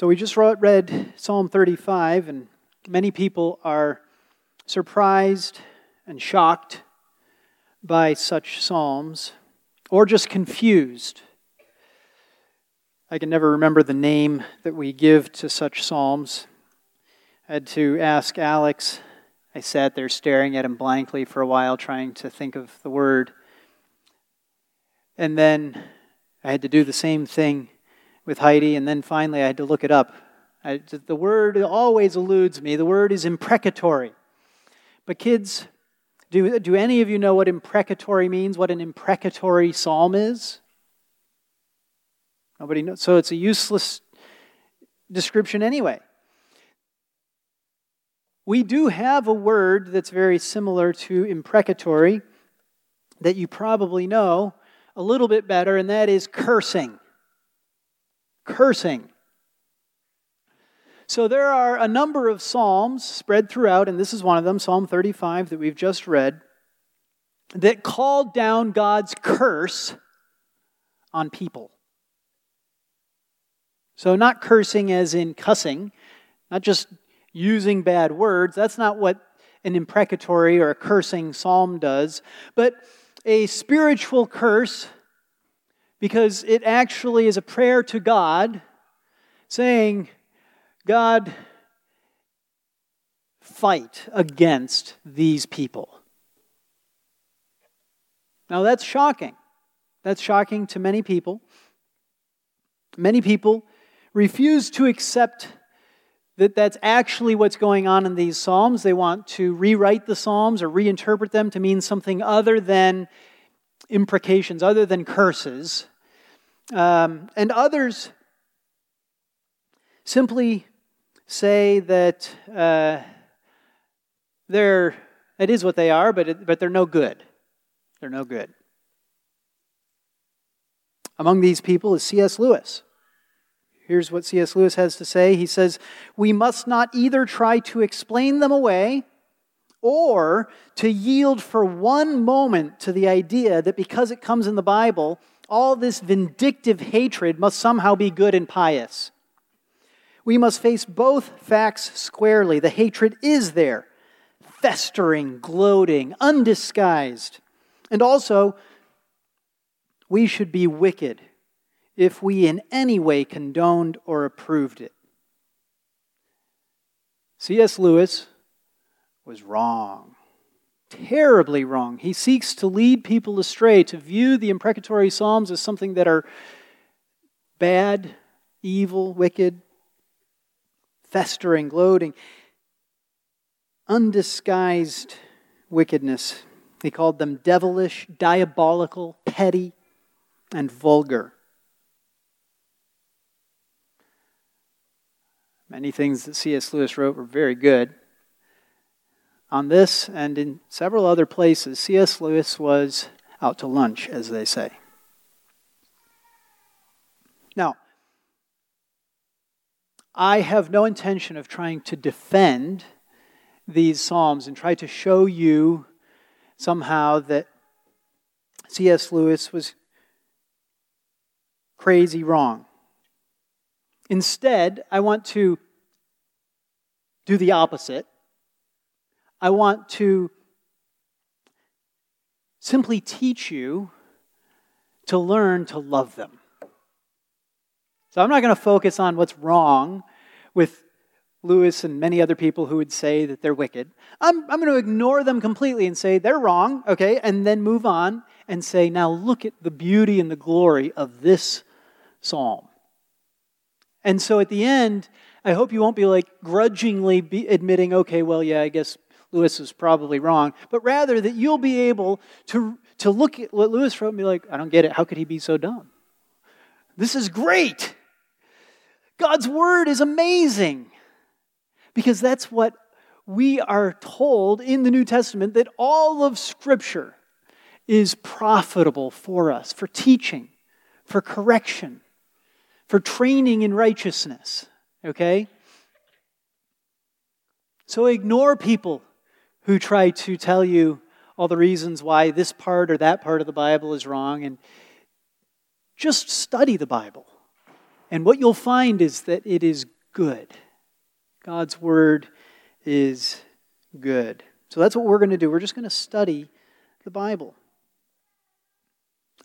So we just read Psalm 35, and many people are surprised and shocked by such psalms, or just confused. I can never remember the name that we give to such psalms. I had to ask Alex. I sat there staring at him blankly for a while, trying to think of the word. And then I had to do the same thing with Heidi, and then finally I had to look it up. I, the word always eludes me. The word is imprecatory. But, kids, do, do any of you know what imprecatory means? What an imprecatory psalm is? Nobody knows. So it's a useless description anyway. We do have a word that's very similar to imprecatory that you probably know a little bit better, and that is cursing. Cursing. So there are a number of Psalms spread throughout, and this is one of them, Psalm 35 that we've just read, that called down God's curse on people. So, not cursing as in cussing, not just using bad words. That's not what an imprecatory or a cursing psalm does, but a spiritual curse because it actually is a prayer to God saying, God, fight against these people. Now that's shocking. That's shocking to many people. Many people refuse to accept that that's actually what's going on in these Psalms. They want to rewrite the Psalms or reinterpret them to mean something other than imprecations, other than curses. Um, and others simply say that uh, they're, it is what they are, but, it, but they're no good. They're no good. Among these people is C.S. Lewis. Here's what C.S. Lewis has to say. He says, We must not either try to explain them away or to yield for one moment to the idea that because it comes in the Bible, all this vindictive hatred must somehow be good and pious. We must face both facts squarely. The hatred is there, festering, gloating, undisguised. And also, we should be wicked if we in any way condoned or approved it. C.S. Lewis was wrong, terribly wrong. He seeks to lead people astray, to view the imprecatory Psalms as something that are bad, evil, wicked festering, gloating, undisguised wickedness. He called them devilish, diabolical, petty, and vulgar. Many things that C.S. Lewis wrote were very good. On this and in several other places, C.S. Lewis was out to lunch, as they say. Now, I have no intention of trying to defend these Psalms and try to show you somehow that C.S. Lewis was crazy wrong. Instead, I want to do the opposite. I want to simply teach you to learn to love them. So I'm not going to focus on what's wrong with Lewis and many other people who would say that they're wicked. I'm, I'm going to ignore them completely and say they're wrong, okay, and then move on and say, now look at the beauty and the glory of this psalm. And so at the end, I hope you won't be like grudgingly be admitting, okay, well, yeah, I guess Lewis is probably wrong, but rather that you'll be able to, to look at what Lewis wrote and be like, I don't get it. How could he be so dumb? This is great. God's word is amazing because that's what we are told in the New Testament that all of Scripture is profitable for us, for teaching, for correction, for training in righteousness. Okay? So ignore people who try to tell you all the reasons why this part or that part of the Bible is wrong and just study the Bible. And what you'll find is that it is good. God's word is good. So that's what we're going to do. We're just going to study the Bible.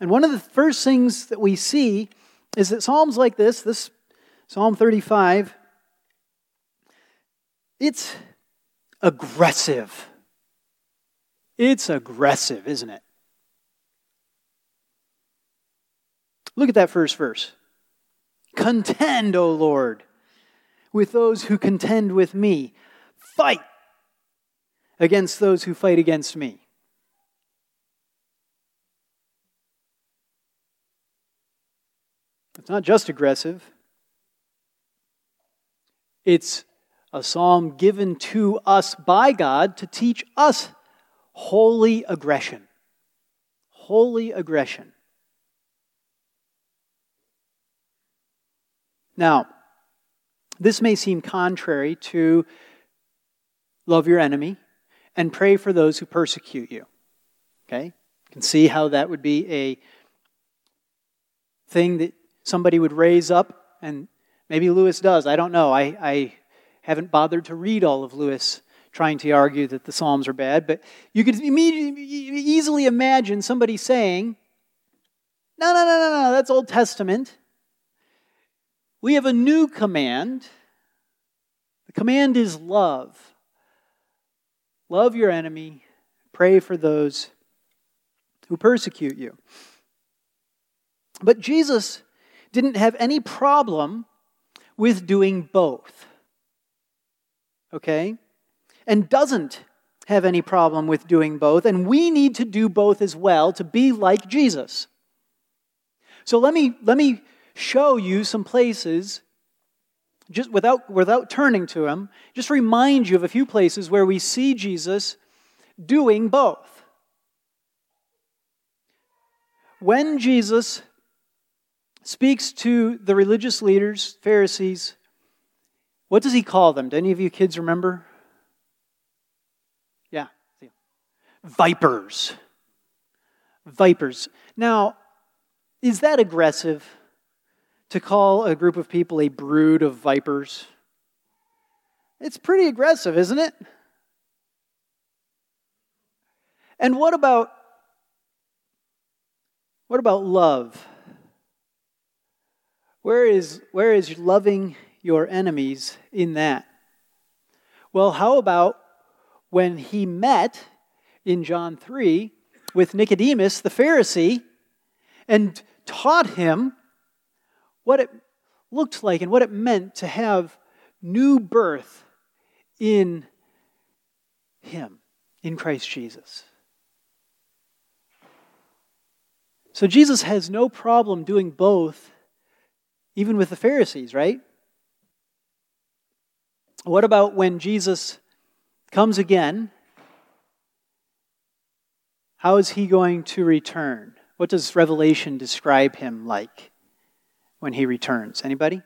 And one of the first things that we see is that Psalms like this, this Psalm 35, it's aggressive. It's aggressive, isn't it? Look at that first verse. Contend, O Lord, with those who contend with me. Fight against those who fight against me. It's not just aggressive, it's a psalm given to us by God to teach us holy aggression. Holy aggression. Now, this may seem contrary to love your enemy and pray for those who persecute you. Okay? You can see how that would be a thing that somebody would raise up, and maybe Lewis does. I don't know. I, I haven't bothered to read all of Lewis trying to argue that the Psalms are bad, but you could easily imagine somebody saying, no, no, no, no, no, that's Old Testament. We have a new command. The command is love. Love your enemy, pray for those who persecute you. But Jesus didn't have any problem with doing both. Okay? And doesn't have any problem with doing both. And we need to do both as well to be like Jesus. So let me, let me show you some places just without, without turning to him, just remind you of a few places where we see Jesus doing both. When Jesus speaks to the religious leaders, Pharisees, what does he call them? Do any of you kids remember? Yeah. Vipers. Vipers. Now, is that aggressive? to call a group of people a brood of vipers. It's pretty aggressive, isn't it? And what about what about love? Where is where is loving your enemies in that? Well, how about when he met in John 3 with Nicodemus the Pharisee and taught him what it looked like and what it meant to have new birth in Him, in Christ Jesus. So Jesus has no problem doing both, even with the Pharisees, right? What about when Jesus comes again? How is he going to return? What does Revelation describe him like? when he returns. Anybody?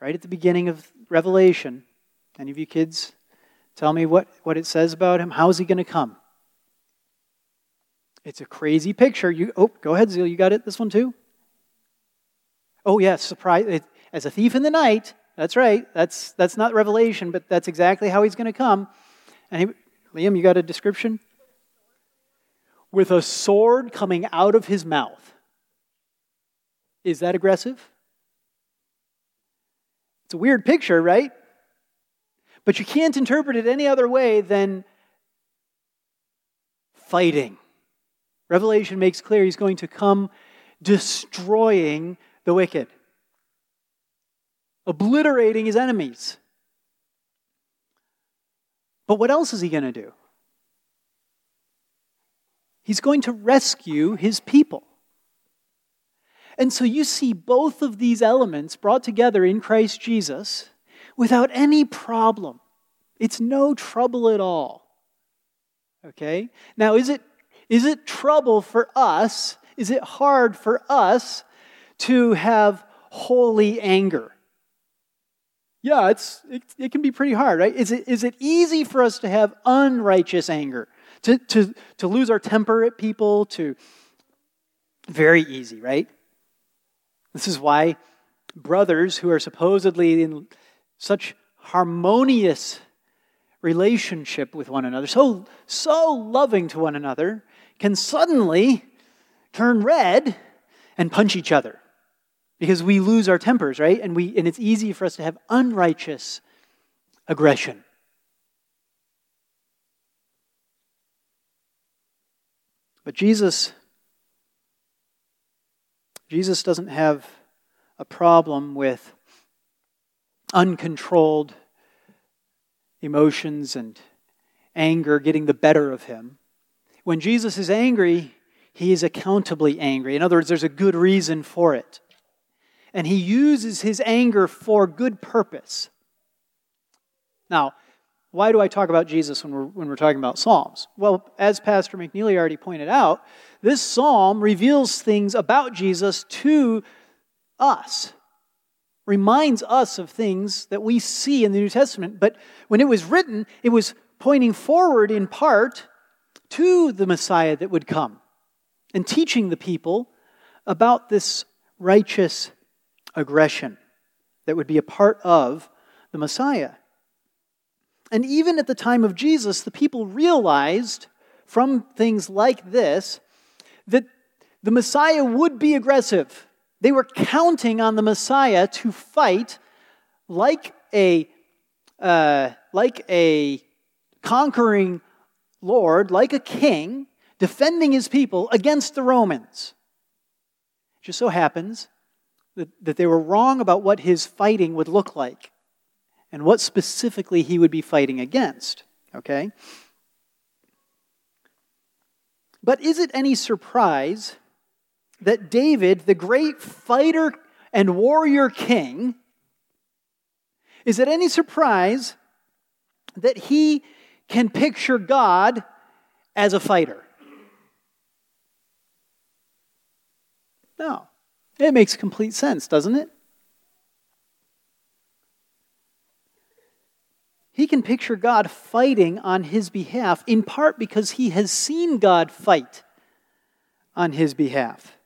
Right at the beginning of Revelation, any of you kids tell me what, what it says about him? How is he going to come? It's a crazy picture. You oh, go ahead, Zeal. You got it. This one too. Oh yes, surprise! It, as a thief in the night. That's right. That's that's not Revelation, but that's exactly how he's going to come. And he, Liam, you got a description? With a sword coming out of his mouth. Is that aggressive? It's a weird picture, right? But you can't interpret it any other way than fighting. Revelation makes clear he's going to come destroying the wicked, obliterating his enemies. But what else is he going to do? He's going to rescue his people. And so you see both of these elements brought together in Christ Jesus without any problem. It's no trouble at all. Okay? Now, is it, is it trouble for us? Is it hard for us to have holy anger? Yeah, it's, it, it can be pretty hard, right? Is it, is it easy for us to have unrighteous anger? To, to, to lose our temper at people? To, very easy, right? This is why brothers who are supposedly in such harmonious relationship with one another, so, so loving to one another, can suddenly turn red and punch each other because we lose our tempers, right? And, we, and it's easy for us to have unrighteous aggression. But Jesus, Jesus doesn't have a problem with uncontrolled emotions and anger getting the better of him. When Jesus is angry, he is accountably angry. In other words, there's a good reason for it. And he uses his anger for good purpose. Now, why do I talk about Jesus when we're, when we're talking about Psalms? Well, as Pastor McNeely already pointed out, this psalm reveals things about Jesus to us, reminds us of things that we see in the New Testament. But when it was written, it was pointing forward in part to the Messiah that would come and teaching the people about this righteous aggression that would be a part of the Messiah. And even at the time of Jesus, the people realized from things like this that the Messiah would be aggressive. They were counting on the Messiah to fight like a, uh, like a conquering Lord, like a king, defending his people against the Romans. It just so happens that, that they were wrong about what his fighting would look like and what specifically he would be fighting against. Okay? But is it any surprise that David, the great fighter and warrior king, is it any surprise that he can picture God as a fighter? No. It makes complete sense, doesn't it? He can picture God fighting on his behalf, in part because he has seen God fight on his behalf.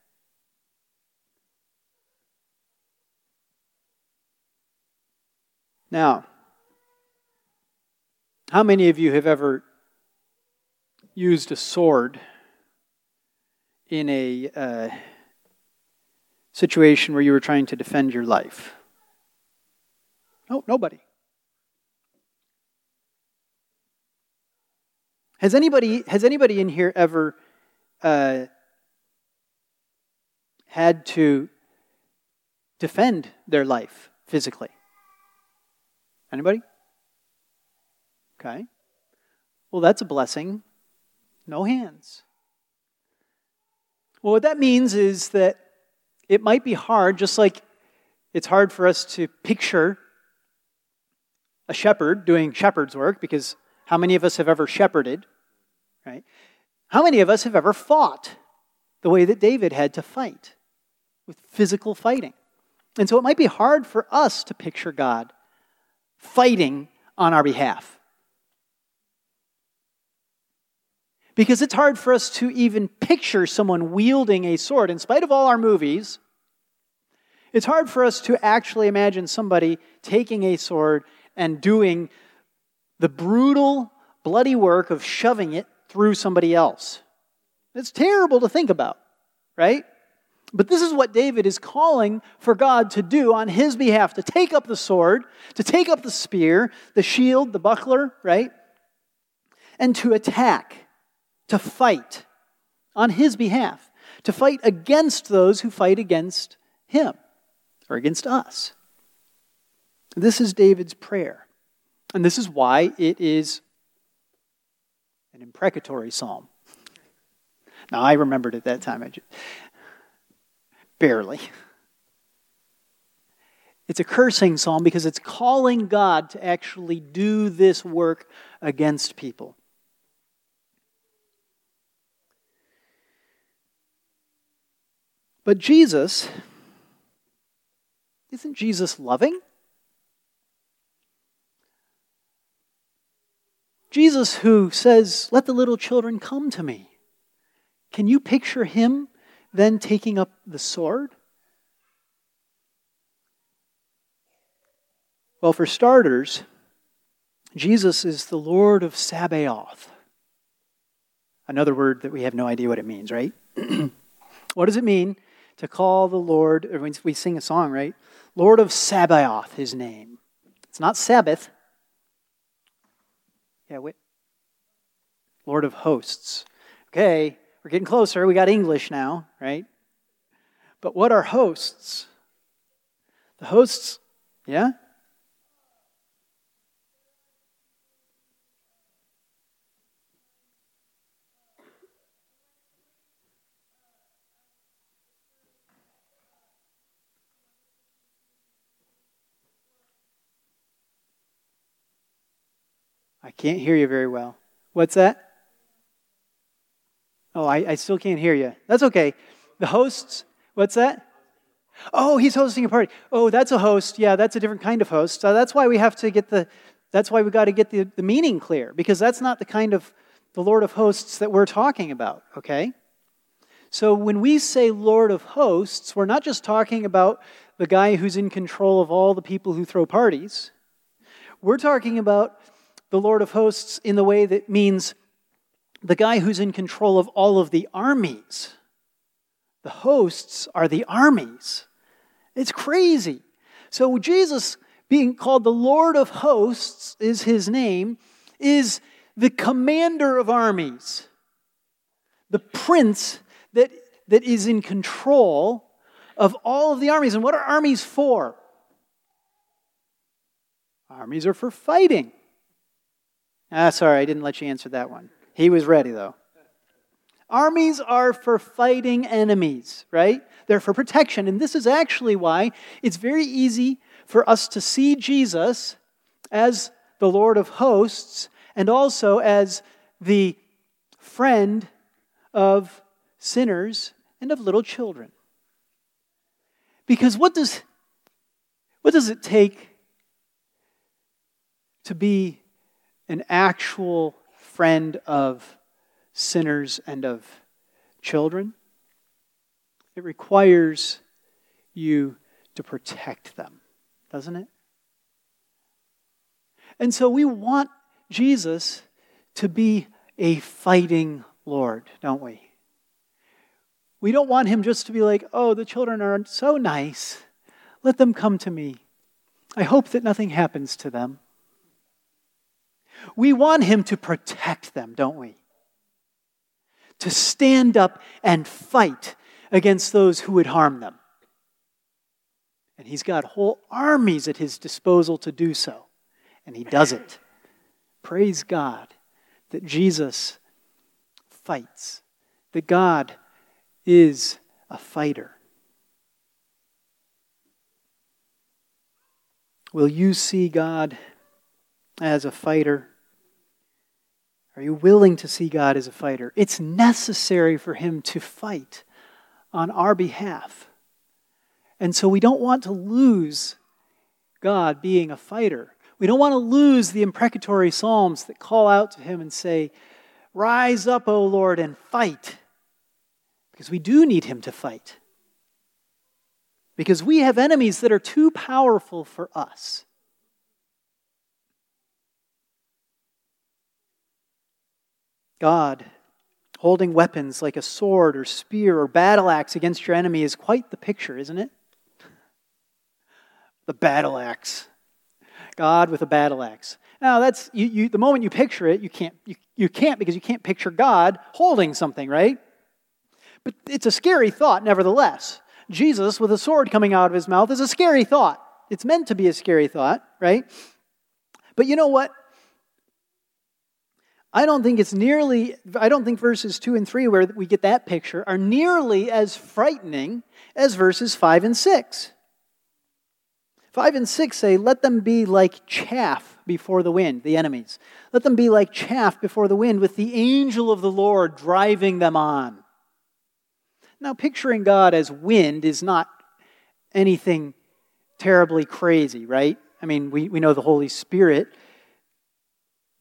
Now, how many of you have ever used a sword in a uh, situation where you were trying to defend your life? No, nobody. Has anybody, has anybody in here ever uh, had to defend their life physically? Anybody? Okay. Well, that's a blessing. No hands. Well, what that means is that it might be hard, just like it's hard for us to picture a shepherd doing shepherd's work because how many of us have ever shepherded? Right? How many of us have ever fought the way that David had to fight with physical fighting? And so it might be hard for us to picture God fighting on our behalf. Because it's hard for us to even picture someone wielding a sword. In spite of all our movies, it's hard for us to actually imagine somebody taking a sword and doing the brutal, bloody work of shoving it through somebody else. It's terrible to think about, right? But this is what David is calling for God to do on his behalf to take up the sword, to take up the spear, the shield, the buckler, right? And to attack, to fight on his behalf, to fight against those who fight against him or against us. This is David's prayer. And this is why it is an imprecatory psalm. Now, I remembered at that time, I just, barely. It's a cursing psalm because it's calling God to actually do this work against people. But Jesus, isn't Jesus loving? Jesus, who says, Let the little children come to me. Can you picture him then taking up the sword? Well, for starters, Jesus is the Lord of Sabaoth. Another word that we have no idea what it means, right? what does it mean to call the Lord, or we sing a song, right? Lord of Sabaoth, his name. It's not Sabbath. Yeah, wait. Lord of hosts. Okay, we're getting closer. We got English now, right? But what are hosts? The hosts, yeah? Can't hear you very well. What's that? Oh, I, I still can't hear you. That's okay. The hosts, what's that? Oh, he's hosting a party. Oh, that's a host. Yeah, that's a different kind of host. So that's why we have to get the, that's why we got to get the, the meaning clear, because that's not the kind of the Lord of hosts that we're talking about, okay? So when we say Lord of hosts, we're not just talking about the guy who's in control of all the people who throw parties. We're talking about the Lord of hosts in the way that means the guy who's in control of all of the armies. The hosts are the armies. It's crazy. So, Jesus, being called the Lord of hosts, is his name, is the commander of armies, the prince that, that is in control of all of the armies. And what are armies for? Armies are for fighting. Ah, sorry, I didn't let you answer that one. He was ready, though. Armies are for fighting enemies, right? They're for protection. And this is actually why it's very easy for us to see Jesus as the Lord of hosts and also as the friend of sinners and of little children. Because what does, what does it take to be an actual friend of sinners and of children. It requires you to protect them, doesn't it? And so we want Jesus to be a fighting Lord, don't we? We don't want him just to be like, oh, the children are so nice. Let them come to me. I hope that nothing happens to them. We want Him to protect them, don't we? To stand up and fight against those who would harm them. And He's got whole armies at His disposal to do so. And He does it. Praise God that Jesus fights, that God is a fighter. Will you see God as a fighter? Are you willing to see God as a fighter? It's necessary for Him to fight on our behalf. And so we don't want to lose God being a fighter. We don't want to lose the imprecatory psalms that call out to Him and say, Rise up, O Lord, and fight. Because we do need Him to fight. Because we have enemies that are too powerful for us. God, holding weapons like a sword or spear or battle axe against your enemy is quite the picture, isn't it? The battle axe. God with a battle axe. Now that's you, you, the moment you picture it, you can't you, you can't because you can't picture God holding something, right? But it's a scary thought, nevertheless. Jesus with a sword coming out of his mouth is a scary thought. It's meant to be a scary thought, right? But you know what? I don't think it's nearly, I don't think verses 2 and 3, where we get that picture, are nearly as frightening as verses 5 and 6. 5 and 6 say, Let them be like chaff before the wind, the enemies. Let them be like chaff before the wind, with the angel of the Lord driving them on. Now, picturing God as wind is not anything terribly crazy, right? I mean, we, we know the Holy Spirit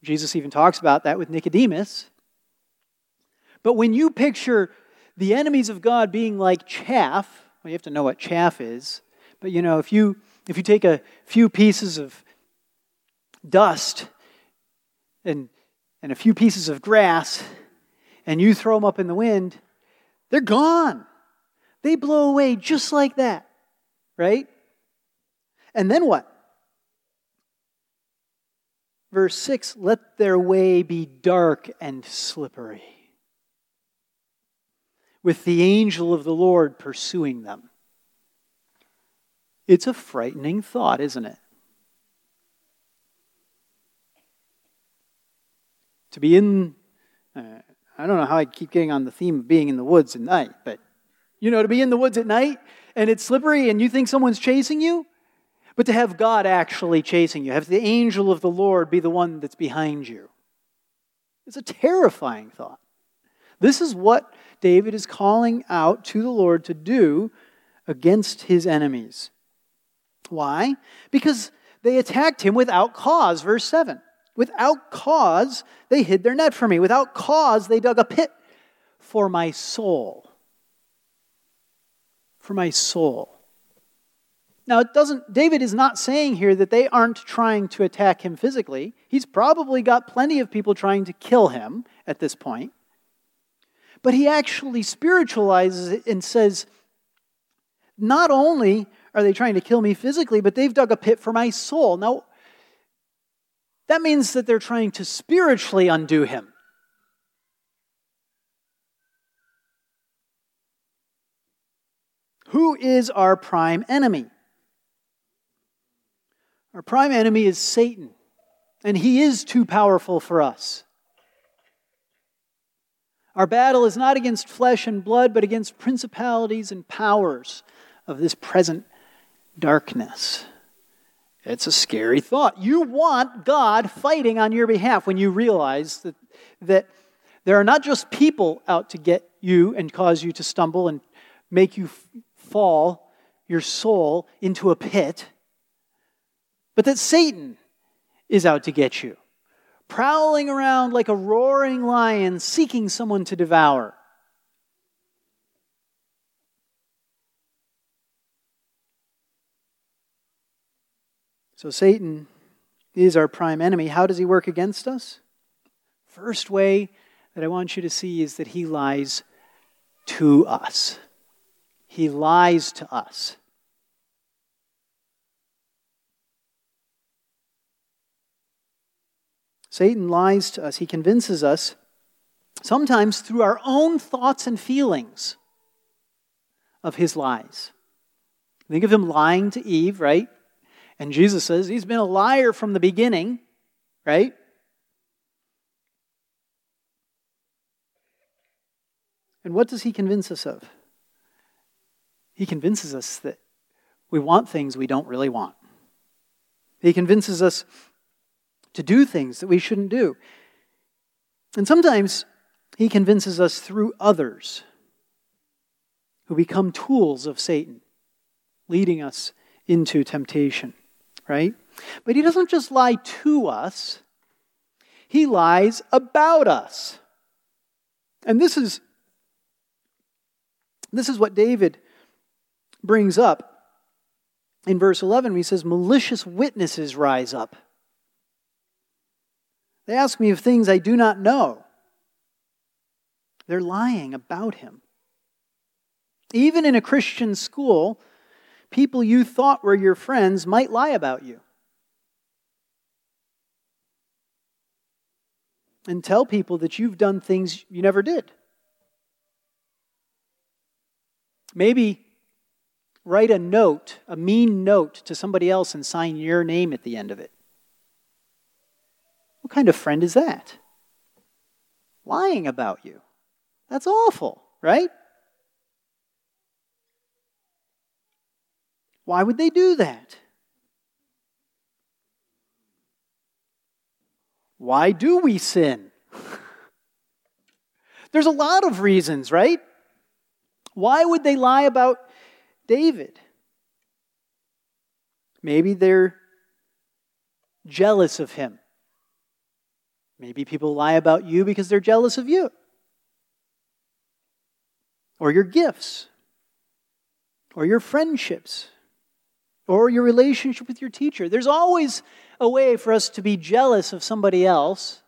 Jesus even talks about that with Nicodemus. But when you picture the enemies of God being like chaff, well, you have to know what chaff is. But you know, if you if you take a few pieces of dust and, and a few pieces of grass, and you throw them up in the wind, they're gone. They blow away just like that, right? And then what? Verse 6 let their way be dark and slippery, with the angel of the Lord pursuing them. It's a frightening thought, isn't it? To be in, uh, I don't know how I keep getting on the theme of being in the woods at night, but you know, to be in the woods at night and it's slippery and you think someone's chasing you, but to have God actually chasing you, have the angel of the Lord be the one that's behind you. It's a terrifying thought. This is what David is calling out to the Lord to do against his enemies. Why? Because they attacked him without cause, verse 7. Without cause, they hid their net for me. Without cause, they dug a pit for my soul. For my soul. Now, it doesn't, David is not saying here that they aren't trying to attack him physically. He's probably got plenty of people trying to kill him at this point. But he actually spiritualizes it and says, not only are they trying to kill me physically, but they've dug a pit for my soul. Now, that means that they're trying to spiritually undo him. Who is our prime enemy? Our prime enemy is Satan, and he is too powerful for us. Our battle is not against flesh and blood, but against principalities and powers of this present darkness. It's a scary thought. You want God fighting on your behalf when you realize that, that there are not just people out to get you and cause you to stumble and make you fall, your soul, into a pit but that Satan is out to get you, prowling around like a roaring lion seeking someone to devour. So, Satan is our prime enemy. How does he work against us? First way that I want you to see is that he lies to us. He lies to us. Satan lies to us. He convinces us, sometimes through our own thoughts and feelings, of his lies. Think of him lying to Eve, right? And Jesus says he's been a liar from the beginning, right? And what does he convince us of? He convinces us that we want things we don't really want. He convinces us to do things that we shouldn't do. And sometimes he convinces us through others who become tools of Satan, leading us into temptation, right? But he doesn't just lie to us, he lies about us. And this is this is what David brings up in verse 11. He says, Malicious witnesses rise up they ask me of things I do not know. They're lying about him. Even in a Christian school, people you thought were your friends might lie about you. And tell people that you've done things you never did. Maybe write a note, a mean note to somebody else and sign your name at the end of it. What kind of friend is that? Lying about you. That's awful, right? Why would they do that? Why do we sin? There's a lot of reasons, right? Why would they lie about David? Maybe they're jealous of him. Maybe people lie about you because they're jealous of you, or your gifts, or your friendships, or your relationship with your teacher. There's always a way for us to be jealous of somebody else,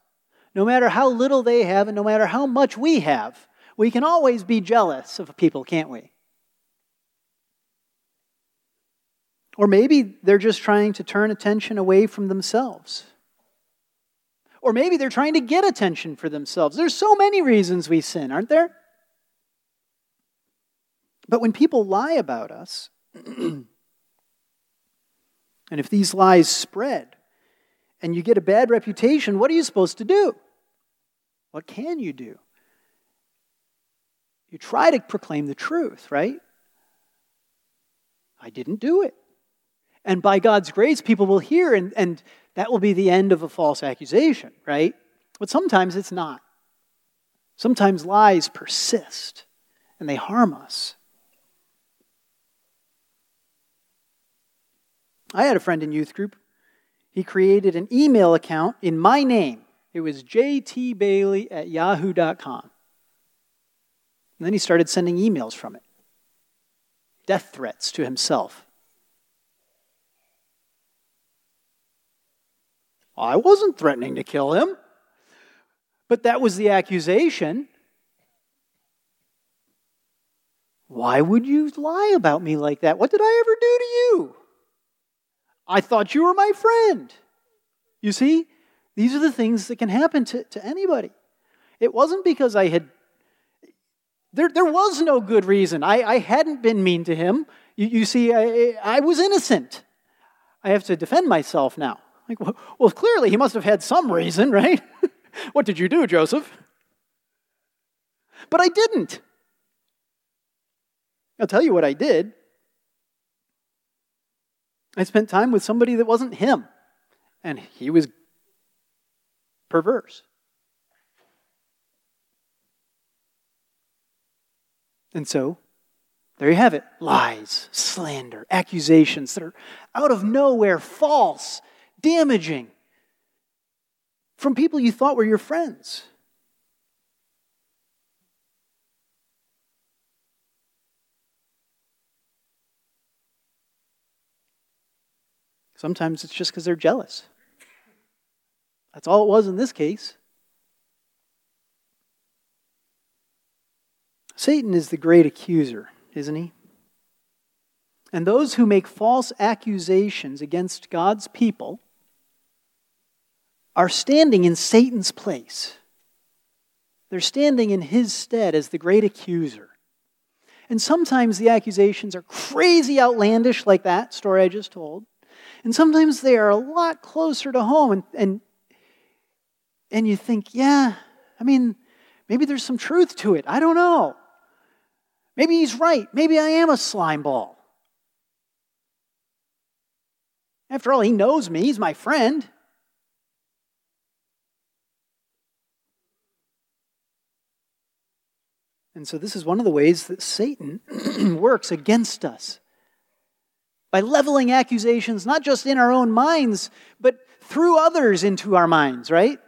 no matter how little they have and no matter how much we have. We can always be jealous of people, can't we? Or maybe they're just trying to turn attention away from themselves. Or maybe they're trying to get attention for themselves. There's so many reasons we sin, aren't there? But when people lie about us, and if these lies spread and you get a bad reputation, what are you supposed to do? What can you do? You try to proclaim the truth, right? I didn't do it. And by God's grace, people will hear, and, and that will be the end of a false accusation, right? But sometimes it's not. Sometimes lies persist and they harm us. I had a friend in youth group. He created an email account in my name. It was jtbayly at yahoo.com. And then he started sending emails from it death threats to himself. I wasn't threatening to kill him, but that was the accusation. Why would you lie about me like that? What did I ever do to you? I thought you were my friend. You see, these are the things that can happen to, to anybody. It wasn't because I had, there, there was no good reason. I, I hadn't been mean to him. You, you see, I, I was innocent. I have to defend myself now. Like, well, clearly he must have had some reason, right? what did you do, Joseph? But I didn't. I'll tell you what I did. I spent time with somebody that wasn't him, and he was perverse. And so, there you have it lies, slander, accusations that are out of nowhere, false, damaging from people you thought were your friends. Sometimes it's just because they're jealous. That's all it was in this case. Satan is the great accuser, isn't he? And those who make false accusations against God's people are standing in Satan's place. They're standing in his stead as the great accuser. And sometimes the accusations are crazy outlandish, like that story I just told. And sometimes they are a lot closer to home. And, and, and you think, yeah, I mean, maybe there's some truth to it. I don't know. Maybe he's right. Maybe I am a slime ball. After all, he knows me, he's my friend. And so, this is one of the ways that Satan works against us by leveling accusations, not just in our own minds, but through others into our minds, right?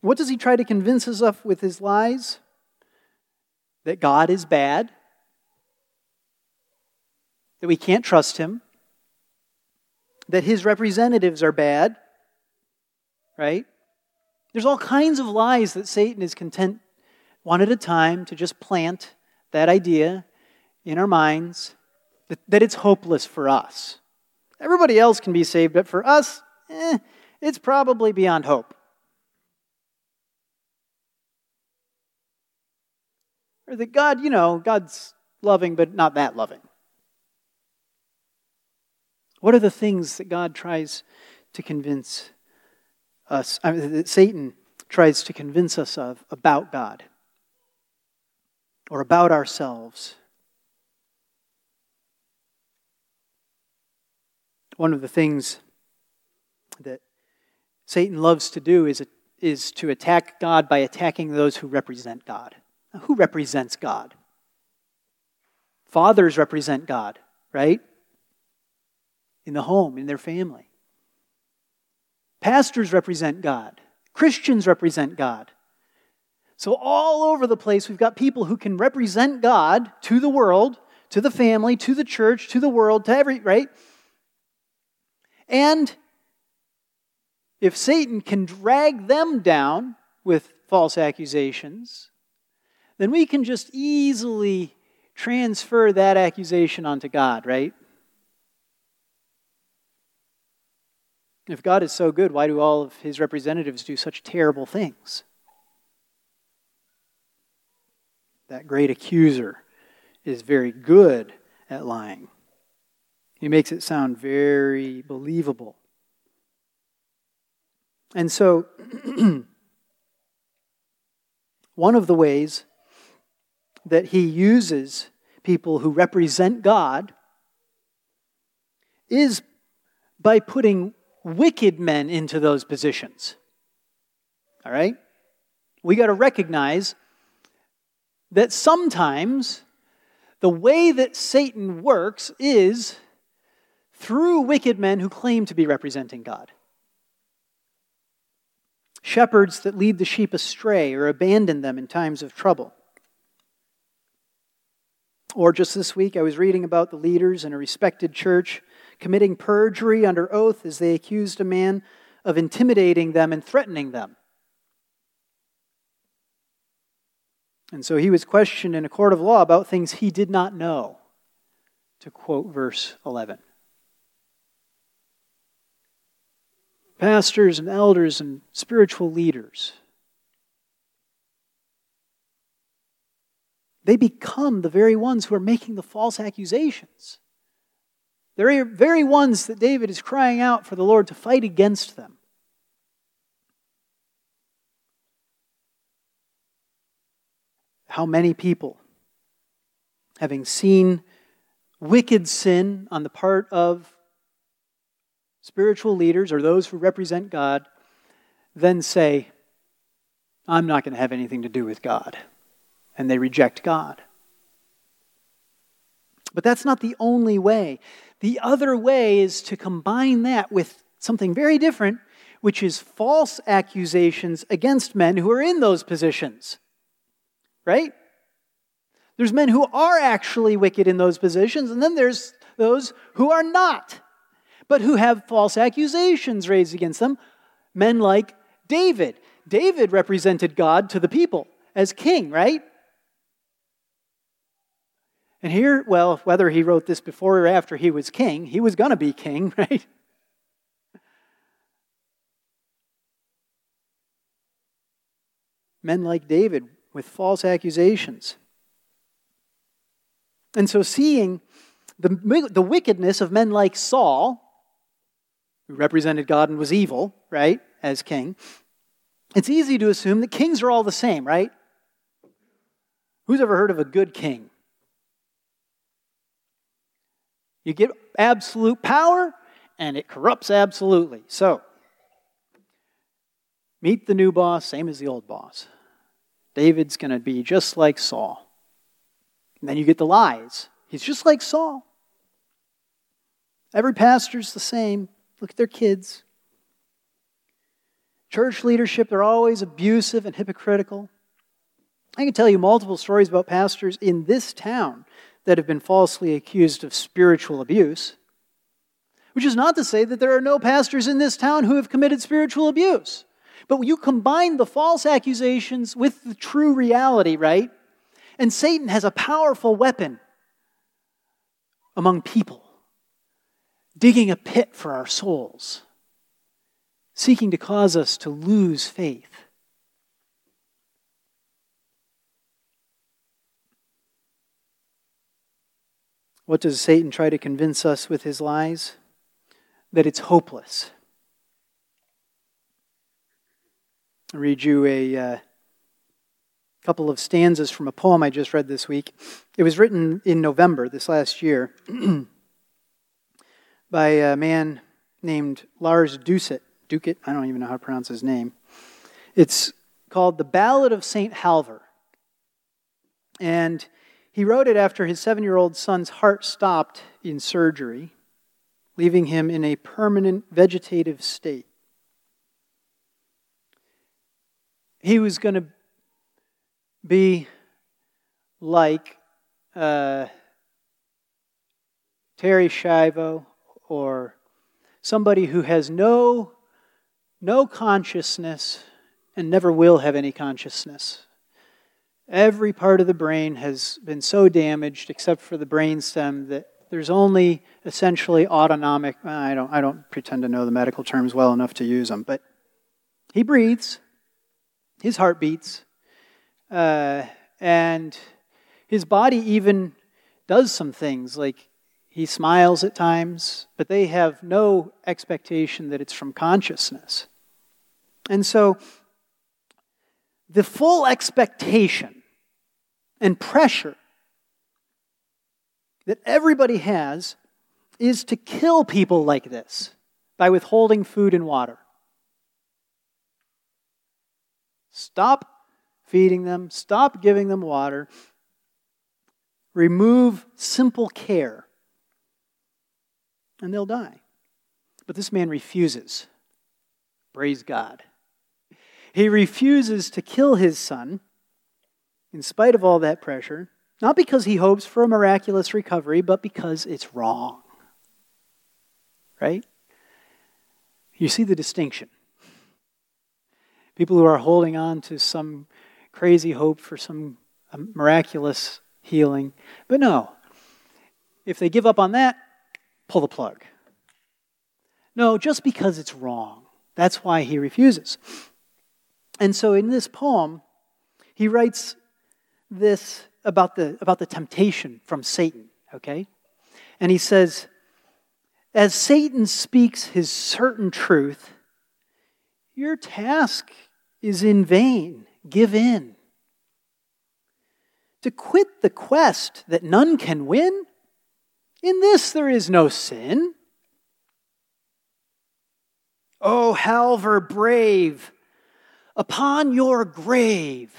What does he try to convince us of with his lies? That God is bad, that we can't trust him, that his representatives are bad, right? There's all kinds of lies that Satan is content, one at a time, to just plant that idea in our minds that, that it's hopeless for us. Everybody else can be saved, but for us, eh, it's probably beyond hope. Or that God, you know, God's loving, but not that loving. What are the things that God tries to convince us, I mean, that Satan tries to convince us of about God or about ourselves. One of the things that Satan loves to do is, is to attack God by attacking those who represent God. Now, who represents God? Fathers represent God, right? In the home, in their family. Pastors represent God. Christians represent God. So, all over the place, we've got people who can represent God to the world, to the family, to the church, to the world, to every, right? And if Satan can drag them down with false accusations, then we can just easily transfer that accusation onto God, right? If God is so good, why do all of his representatives do such terrible things? That great accuser is very good at lying. He makes it sound very believable. And so, one of the ways that he uses people who represent God is by putting wicked men into those positions. All right? We got to recognize that sometimes the way that Satan works is through wicked men who claim to be representing God. Shepherds that lead the sheep astray or abandon them in times of trouble. Or just this week, I was reading about the leaders in a respected church committing perjury under oath as they accused a man of intimidating them and threatening them. And so he was questioned in a court of law about things he did not know, to quote verse 11. Pastors and elders and spiritual leaders, they become the very ones who are making the false accusations. The very ones that David is crying out for the Lord to fight against them. how many people, having seen wicked sin on the part of spiritual leaders or those who represent God, then say, I'm not going to have anything to do with God. And they reject God. But that's not the only way. The other way is to combine that with something very different, which is false accusations against men who are in those positions right? There's men who are actually wicked in those positions, and then there's those who are not, but who have false accusations raised against them. Men like David. David represented God to the people as king, right? And here, well, whether he wrote this before or after he was king, he was going to be king, right? Men like David with false accusations. And so, seeing the, the wickedness of men like Saul, who represented God and was evil, right, as king, it's easy to assume that kings are all the same, right? Who's ever heard of a good king? You get absolute power, and it corrupts absolutely. So, meet the new boss, same as the old boss. David's going to be just like Saul. And then you get the lies. He's just like Saul. Every pastor's the same. Look at their kids. Church leadership, they're always abusive and hypocritical. I can tell you multiple stories about pastors in this town that have been falsely accused of spiritual abuse, which is not to say that there are no pastors in this town who have committed spiritual abuse. But you combine the false accusations with the true reality, right? And Satan has a powerful weapon among people, digging a pit for our souls, seeking to cause us to lose faith. What does Satan try to convince us with his lies? That it's hopeless I'll read you a uh, couple of stanzas from a poem I just read this week. It was written in November this last year by a man named Lars Doucet. Ducat, I don't even know how to pronounce his name. It's called The Ballad of St. Halvor. And he wrote it after his seven year old son's heart stopped in surgery, leaving him in a permanent vegetative state. he was going to be like uh, Terri Schiavo or somebody who has no, no consciousness and never will have any consciousness. Every part of the brain has been so damaged, except for the brainstem, that there's only essentially autonomic. I don't, I don't pretend to know the medical terms well enough to use them, but he breathes, his heart beats, uh, and his body even does some things like he smiles at times, but they have no expectation that it's from consciousness. And so, the full expectation and pressure that everybody has is to kill people like this by withholding food and water. Stop feeding them, stop giving them water, remove simple care and they'll die. But this man refuses. Praise God. He refuses to kill his son in spite of all that pressure, not because he hopes for a miraculous recovery, but because it's wrong. Right? You see the distinction. People who are holding on to some crazy hope for some um, miraculous healing. But no, if they give up on that, pull the plug. No, just because it's wrong. That's why he refuses. And so in this poem, he writes this about the, about the temptation from Satan, okay? And he says, As Satan speaks his certain truth, your task is in vain. Give in. To quit the quest that none can win in this there is no sin. Oh, o Halvor brave, upon your grave,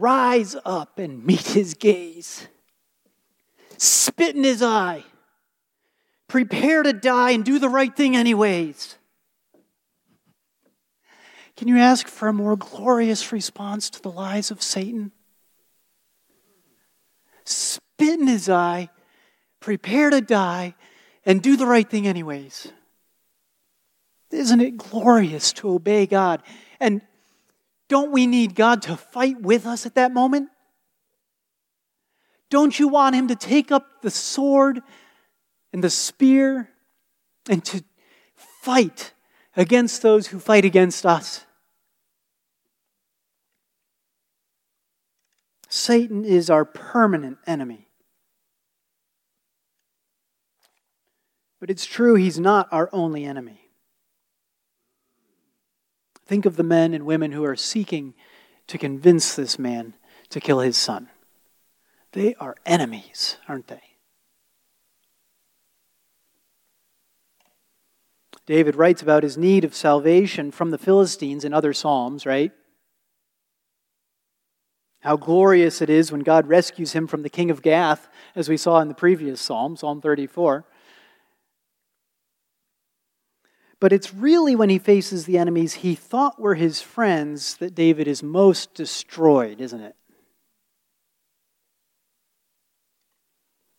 rise up and meet his gaze. Spit in his eye. Prepare to die and do the right thing, anyways. Can you ask for a more glorious response to the lies of Satan? Spit in his eye prepare to die, and do the right thing anyways. Isn't it glorious to obey God? And don't we need God to fight with us at that moment? Don't you want Him to take up the sword and the spear and to fight against those who fight against us? Satan is our permanent enemy. But it's true, he's not our only enemy. Think of the men and women who are seeking to convince this man to kill his son. They are enemies, aren't they? David writes about his need of salvation from the Philistines in other Psalms, right? How glorious it is when God rescues him from the king of Gath, as we saw in the previous Psalm, Psalm 34. But it's really when he faces the enemies he thought were his friends that David is most destroyed, isn't it?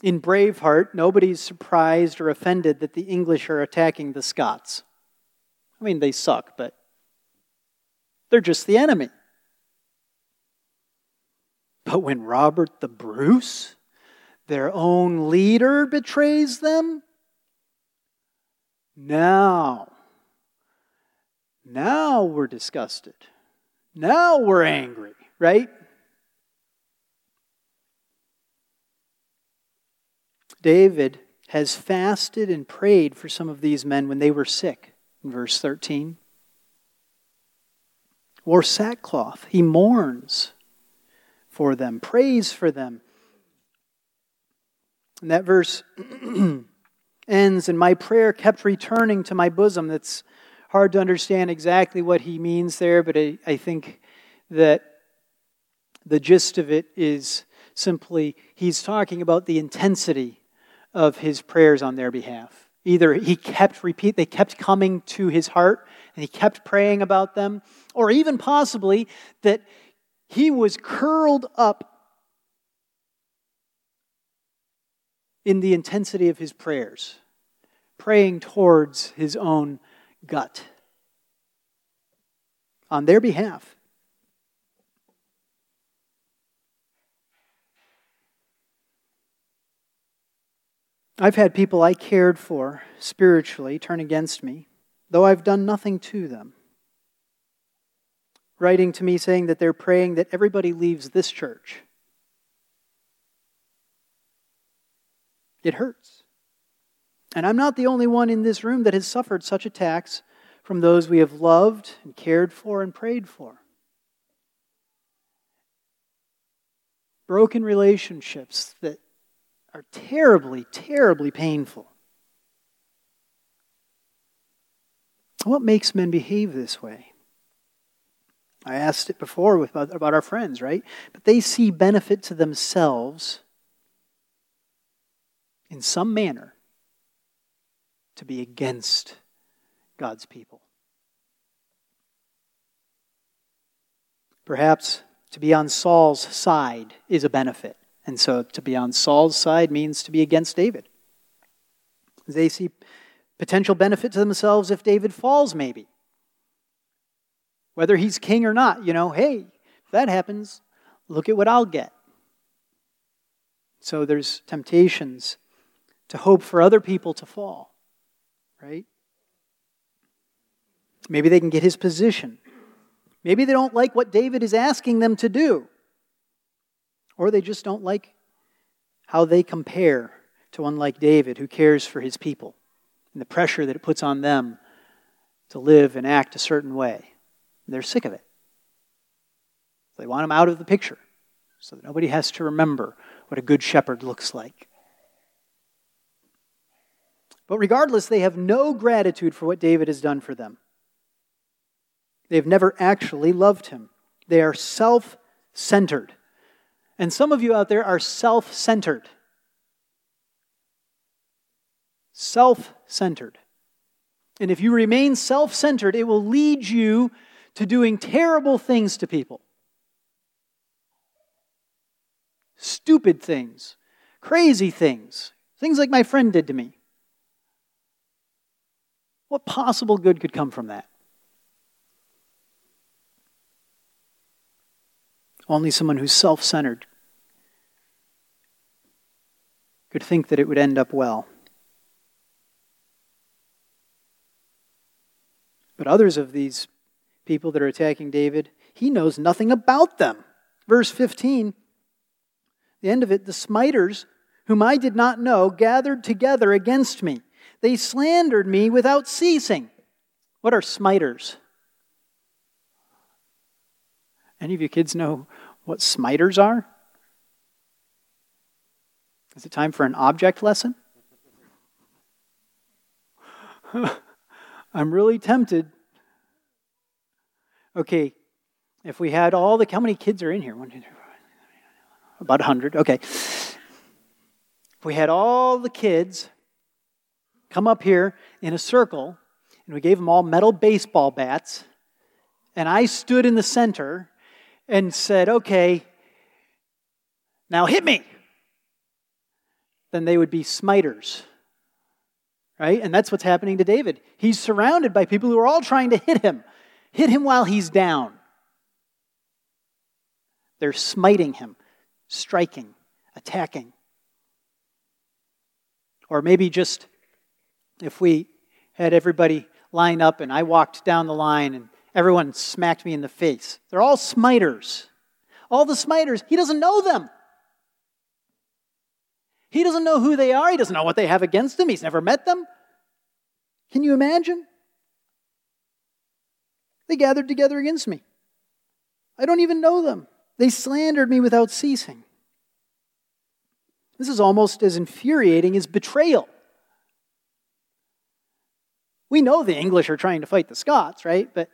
In Braveheart, nobody's surprised or offended that the English are attacking the Scots. I mean, they suck, but they're just the enemy. But when Robert the Bruce, their own leader, betrays them, now, now we're disgusted. Now we're angry, right? David has fasted and prayed for some of these men when they were sick, in verse 13. Wore sackcloth. He mourns for them, prays for them. And that verse ends, and my prayer kept returning to my bosom. That's hard to understand exactly what he means there, but I, I think that the gist of it is simply he's talking about the intensity of his prayers on their behalf. Either he kept repeat, they kept coming to his heart and he kept praying about them, or even possibly that he was curled up in the intensity of his prayers, praying towards his own gut on their behalf. I've had people I cared for spiritually turn against me, though I've done nothing to them. Writing to me saying that they're praying that everybody leaves this church. It hurts. And I'm not the only one in this room that has suffered such attacks from those we have loved and cared for and prayed for. Broken relationships that are terribly, terribly painful. What makes men behave this way? I asked it before with, about our friends, right? But they see benefit to themselves in some manner to be against God's people. Perhaps to be on Saul's side is a benefit. And so to be on Saul's side means to be against David. They see potential benefit to themselves if David falls, maybe. Whether he's king or not, you know, hey, if that happens, look at what I'll get. So there's temptations to hope for other people to fall, right? Maybe they can get his position. Maybe they don't like what David is asking them to do. Or they just don't like how they compare to one like David who cares for his people and the pressure that it puts on them to live and act a certain way. they're sick of it. They want him out of the picture so that nobody has to remember what a good shepherd looks like. But regardless, they have no gratitude for what David has done for them. They have never actually loved him. They are self centered. And some of you out there are self centered. Self centered. And if you remain self centered, it will lead you to doing terrible things to people. Stupid things, crazy things, things like my friend did to me. What possible good could come from that? Only someone who's self centered could think that it would end up well. But others of these people that are attacking David, he knows nothing about them. Verse 15, the end of it, the smiters, whom I did not know, gathered together against me. They slandered me without ceasing. What are smiters? Any of you kids know what smiters are? Is it time for an object lesson? I'm really tempted. Okay, if we had all the, how many kids are in here? One, two, three, four, about 100. Okay. If we had all the kids come up here in a circle and we gave them all metal baseball bats, and I stood in the center and said, okay, now hit me then they would be smiters. Right? And that's what's happening to David. He's surrounded by people who are all trying to hit him, hit him while he's down. They're smiting him, striking, attacking. Or maybe just if we had everybody line up and I walked down the line and everyone smacked me in the face. They're all smiters. All the smiters, he doesn't know them. He doesn't know who they are. He doesn't know what they have against him. He's never met them. Can you imagine? They gathered together against me. I don't even know them. They slandered me without ceasing. This is almost as infuriating as betrayal. We know the English are trying to fight the Scots, right? But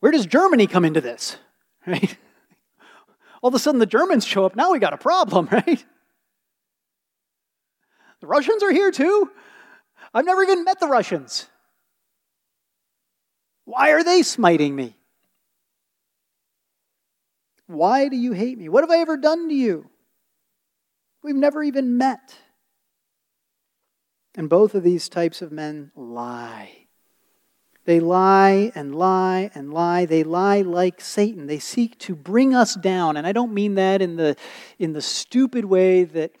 where does Germany come into this? Right? All of a sudden, the Germans show up. Now we got a problem, right? The Russians are here too. I've never even met the Russians. Why are they smiting me? Why do you hate me? What have I ever done to you? We've never even met. And both of these types of men lie. They lie and lie and lie. They lie like Satan. They seek to bring us down. And I don't mean that in the, in the stupid way that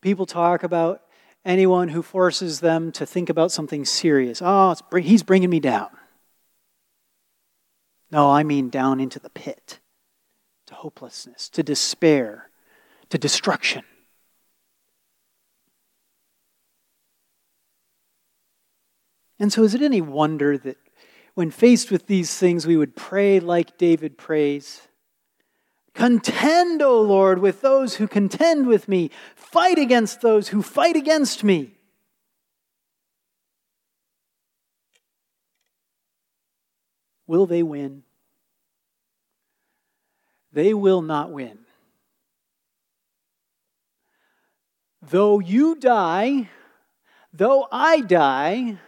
people talk about anyone who forces them to think about something serious. Oh, bring, he's bringing me down. No, I mean down into the pit, to hopelessness, to despair, to destruction. And so, is it any wonder that when faced with these things, we would pray like David prays? Contend, O Lord, with those who contend with me. Fight against those who fight against me. Will they win? They will not win. Though you die, though I die,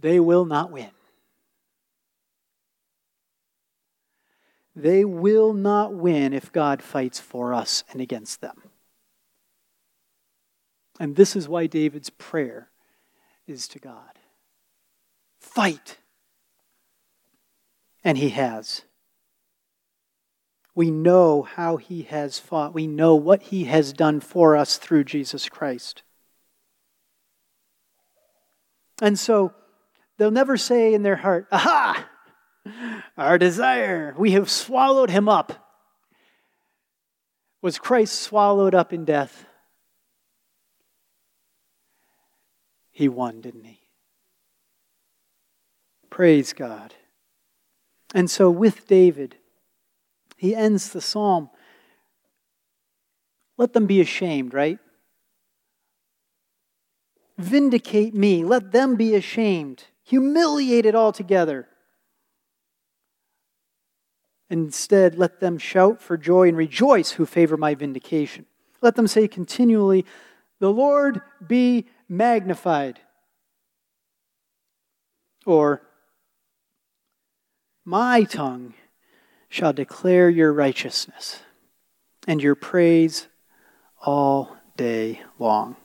they will not win. They will not win if God fights for us and against them. And this is why David's prayer is to God fight. And he has. We know how he has fought. We know what he has done for us through Jesus Christ. And so they'll never say in their heart, Aha! Our desire, we have swallowed him up. Was Christ swallowed up in death? He won, didn't he? Praise God. And so, with David, he ends the psalm. Let them be ashamed, right? Vindicate me. Let them be ashamed, humiliated altogether. Instead, let them shout for joy and rejoice who favor my vindication. Let them say continually, The Lord be magnified. Or, My tongue shall declare your righteousness and your praise all day long.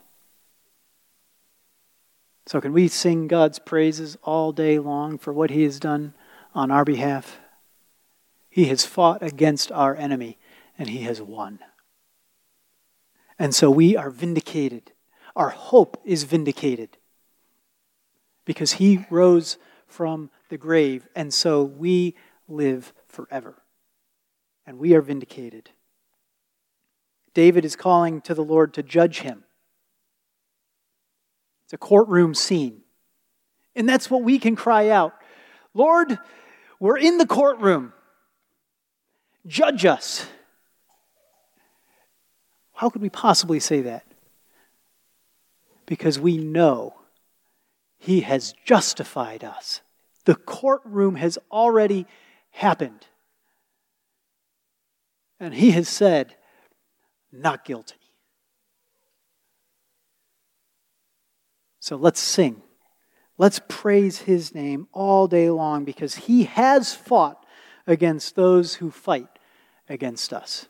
So, can we sing God's praises all day long for what He has done on our behalf? He has fought against our enemy and He has won. And so we are vindicated. Our hope is vindicated because He rose from the grave, and so we live forever. And we are vindicated. David is calling to the Lord to judge him. It's a courtroom scene. And that's what we can cry out Lord, we're in the courtroom. Judge us. How could we possibly say that? Because we know He has justified us. The courtroom has already happened. And he has said, not guilty. So let's sing. Let's praise his name all day long because he has fought against those who fight against us.